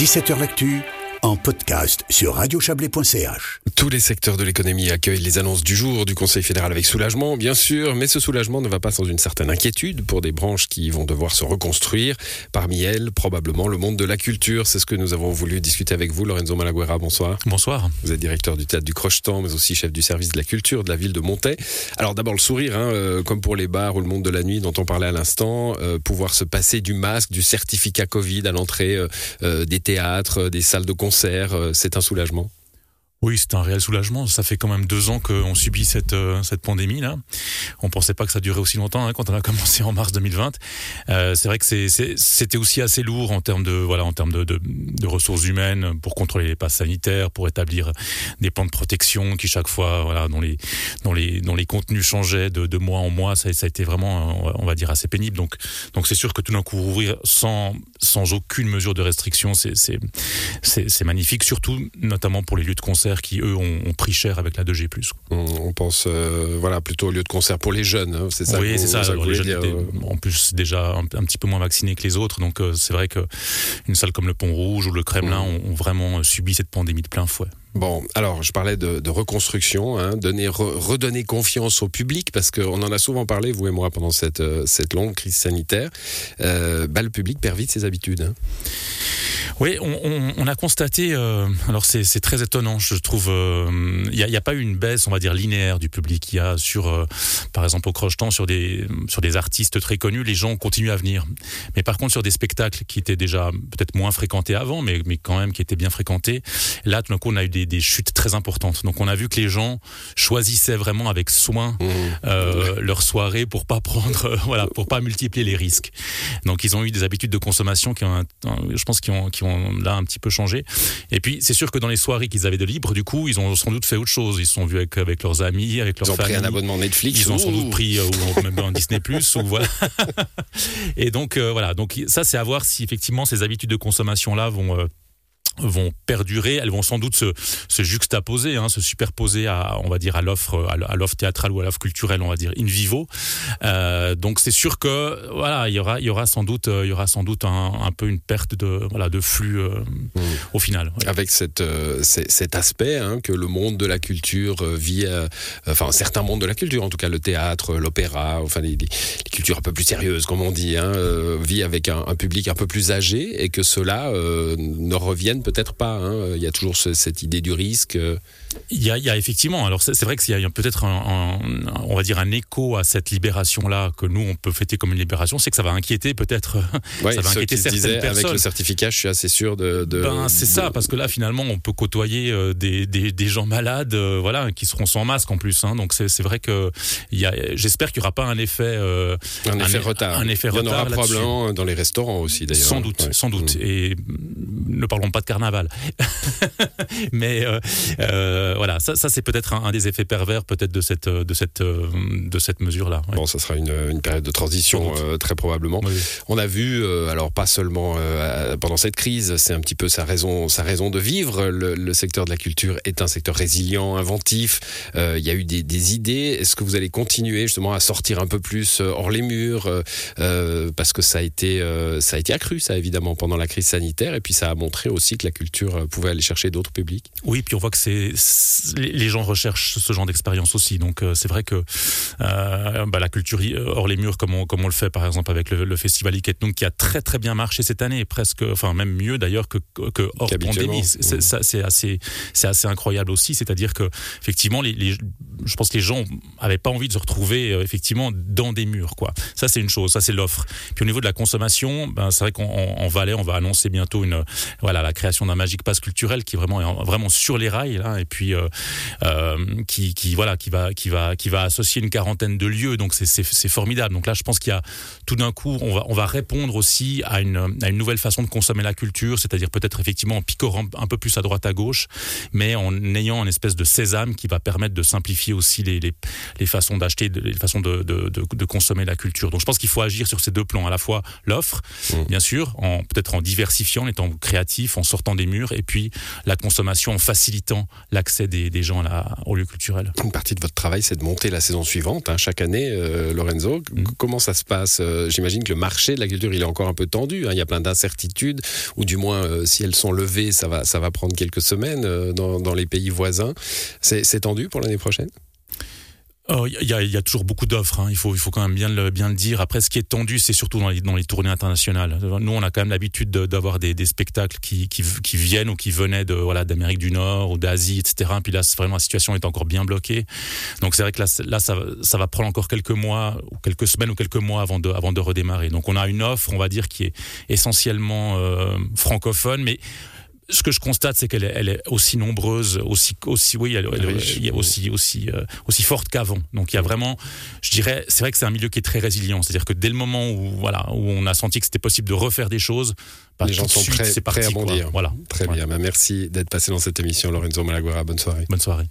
17h L'actu en podcast sur radiochablais.ch. Tous les secteurs de l'économie accueillent les annonces du jour du Conseil fédéral avec soulagement, bien sûr, mais ce soulagement ne va pas sans une certaine inquiétude pour des branches qui vont devoir se reconstruire. Parmi elles, probablement le monde de la culture. C'est ce que nous avons voulu discuter avec vous, Lorenzo Malaguera. Bonsoir. Bonsoir. Vous êtes directeur du théâtre du Crochetan, mais aussi chef du service de la culture de la ville de Montaix. Alors d'abord le sourire, hein, euh, comme pour les bars ou le monde de la nuit dont on parlait à l'instant, euh, pouvoir se passer du masque, du certificat Covid à l'entrée euh, des théâtres, des salles de concert euh, c'est un soulagement oui, c'est un réel soulagement. Ça fait quand même deux ans qu'on subit cette euh, cette pandémie là. On pensait pas que ça durait aussi longtemps hein, quand on a commencé en mars 2020. Euh, c'est vrai que c'était aussi assez lourd en termes de voilà en termes de, de, de, ressources humaines pour contrôler les passes sanitaires, pour établir des plans de protection qui chaque fois voilà dont les dont les dont les contenus changeaient de, de mois en mois. Ça, ça a été vraiment on va dire assez pénible. Donc donc c'est sûr que tout d'un coup ouvrir sans sans aucune mesure de restriction, c'est c'est c'est magnifique. Surtout notamment pour les lieux de concert qui, eux, ont, pris cher avec la 2G+. On, pense euh, voilà, plutôt au lieu de concert pour les jeunes, hein, c'est ça Oui, c'est ça. les jeunes étaient, euh. en plus, déjà un, petit peu moins vaccinés que les autres. Donc, euh, c'est vrai qu'une salle comme le Pont Rouge ou le Kremlin mm. ont, vraiment subi cette pandémie de plein fouet. Bon, alors je parlais de, reconstruction, hein, donner, redonner confiance au public, parce qu'on en a souvent parlé, vous et moi, pendant cette, cette longue crise sanitaire. bah, le public perd vite ses habitudes. Hein. Oui, on, a constaté, euh, alors c'est très étonnant, je trouve, il euh, n'y a, pas eu une baisse, on va dire, linéaire du public. Il y a sur, euh, par exemple, au Crochetan, sur des, sur des artistes très connus, les gens continuent à venir. Mais par contre, sur des spectacles qui étaient déjà peut-être moins fréquentés avant, mais, mais quand même qui étaient bien fréquentés, là, tout d'un coup, on a eu des, des, chutes très importantes. Donc, on a vu que les gens choisissaient vraiment avec soin mmh. leur soirée pour pas prendre, voilà, pour pas multiplier les risques. Donc, ils ont eu des habitudes de consommation qui ont, je pense, qui ont, qui ont là un petit peu changé. Et puis, c'est sûr que dans les soirées qu'ils avaient de libre, du coup, ils ont sans doute fait autre chose. Ils se sont vus avec, avec leurs amis, avec leurs Ils ont pris un abonnement Netflix. Ils ont sans doute pris, euh, ou même un Disney Plus, ou voilà. Et donc, euh, voilà. Donc, ça, c'est à voir si effectivement ces habitudes de consommation-là vont euh, vont perdurer, elles vont sans doute se, se juxtaposer, hein, se superposer à, on va dire, à l'offre, à l'offre théâtrale ou à l'offre culturelle, on va dire in vivo. Euh, donc c'est sûr que voilà, il y aura, il y aura sans doute, il y aura sans doute un, un peu une perte de voilà de flux euh, mmh. au final. Avec cette, euh, cet aspect hein, que le monde de la culture euh, vit, euh, enfin certains mondes de la culture, en tout cas le théâtre, l'opéra, enfin les, les, cultures un peu plus sérieuses, comme on dit, hein, vit avec un, un, public un peu plus âgé et que cela ne revienne peut-être pas. Hein. Il y a toujours cette idée du risque. Il y a, il y a effectivement, alors c'est vrai qu'il y a peut-être un, on va dire un écho à cette libération-là que nous on peut fêter comme une libération, c'est que ça va inquiéter peut-être, ça va inquiéter certaines disaient, personnes. Avec le certificat, je suis assez sûr de. de ben, c'est ça, parce que là finalement on peut côtoyer euh, des, des, des gens malades, euh, voilà, qui seront sans masque en plus. Hein, donc c'est vrai que j'espère qu'il n'y aura pas un effet, euh, un, effet retard. Un effet il y en aura probablement dans les restaurants aussi d'ailleurs. Sans doute, sans doute. Mm. Et ne parlons pas de carnaval, mais euh, voilà, ça, ça c'est peut-être un, des effets pervers peut-être de cette de cette de cette mesure là. Ouais. Bon, ça sera une, une période de transition euh, très probablement. Oui. On a vu, euh, alors pas seulement euh, pendant cette crise, c'est un petit peu sa raison sa raison de vivre. Le, le, secteur de la culture est un secteur résilient, inventif. Euh, il y a eu des, des idées. Est-ce que vous allez continuer justement à sortir un peu plus hors les murs parce que ça a été ça a été accru ça évidemment pendant la crise sanitaire et puis ça a montré aussi que la culture pouvait aller chercher d'autres publics. Oui, puis on voit que c'est les gens recherchent ce genre d'expérience aussi. Donc euh, c'est vrai que euh, bah, la culture hors les murs, comme on, comme on le fait par exemple avec le, le festival Iketnung, qui a très très bien marché cette année, presque, enfin même mieux d'ailleurs que, que hors pandémie. C'est mmh. assez, c'est assez incroyable aussi. C'est-à-dire que effectivement, les, les, je pense que les gens avaient pas envie de se retrouver euh, effectivement dans des murs, quoi. Ça c'est une chose, ça c'est l'offre. Puis au niveau de la consommation, ben, c'est vrai qu'en Valais, on va annoncer bientôt une, voilà, la création d'un magique pass culturel qui est vraiment, vraiment sur les rails, là, et puis euh, euh, qui, qui, voilà, qui va, qui va, qui va associer une quarantaine de lieux. Donc c'est formidable. Donc là, je pense qu'il y a tout d'un coup, on va, on va répondre aussi à une, à une nouvelle façon de consommer la culture, c'est-à-dire peut-être effectivement en picorant un peu plus à droite à gauche, mais en ayant une espèce de sésame qui va permettre de simplifier aussi les, les, les façons d'acheter, les façons de, de, de, de, consommer la culture. Donc je pense qu'il faut agir sur ces deux plans, à la fois l'offre, mmh. bien sûr, en peut-être en diversifiant, en étant créatif en sortant des murs et puis la consommation en facilitant l'accès des, gens à au lieu culturel. Une partie de votre travail, c'est de monter la saison suivante, hein, chaque année, Lorenzo. Mm. Comment ça se passe J'imagine que le marché de la culture, il est encore un peu tendu. Hein. Il y a plein d'incertitudes, ou du moins, si elles sont levées, ça va, ça va prendre quelques semaines dans, dans les pays voisins. C'est tendu pour l'année prochaine? Il oh, y, y, a, toujours beaucoup d'offres, hein. il, faut, il faut quand même bien le, bien le dire. Après, ce qui est tendu, c'est surtout dans les, dans les tournées internationales. Nous, on a quand même l'habitude d'avoir des, des, spectacles qui, qui, qui, viennent ou qui venaient de voilà d'Amérique du Nord ou d'Asie, etc. Puis là, vraiment, la situation est encore bien bloquée. Donc c'est vrai que là, là ça, ça, va prendre encore quelques mois, ou quelques semaines ou quelques mois avant de, avant de redémarrer. Donc on a une offre, on va dire, qui est essentiellement euh, francophone, mais ce que je constate, c'est qu'elle est, elle est, aussi nombreuse, aussi, aussi, oui, elle, est aussi, aussi, euh, aussi forte qu'avant. Donc il y a vraiment, je dirais, c'est vrai que c'est un milieu qui est très résilient. C'est-à-dire que dès le moment où, voilà, où on a senti que c'était possible de refaire des choses, bah, les gens sont prêts, à bondir. Voilà. Très bien. Bah, merci d'être passé dans cette émission, Lorenzo Malaguerra. Bonne soirée. Bonne soirée.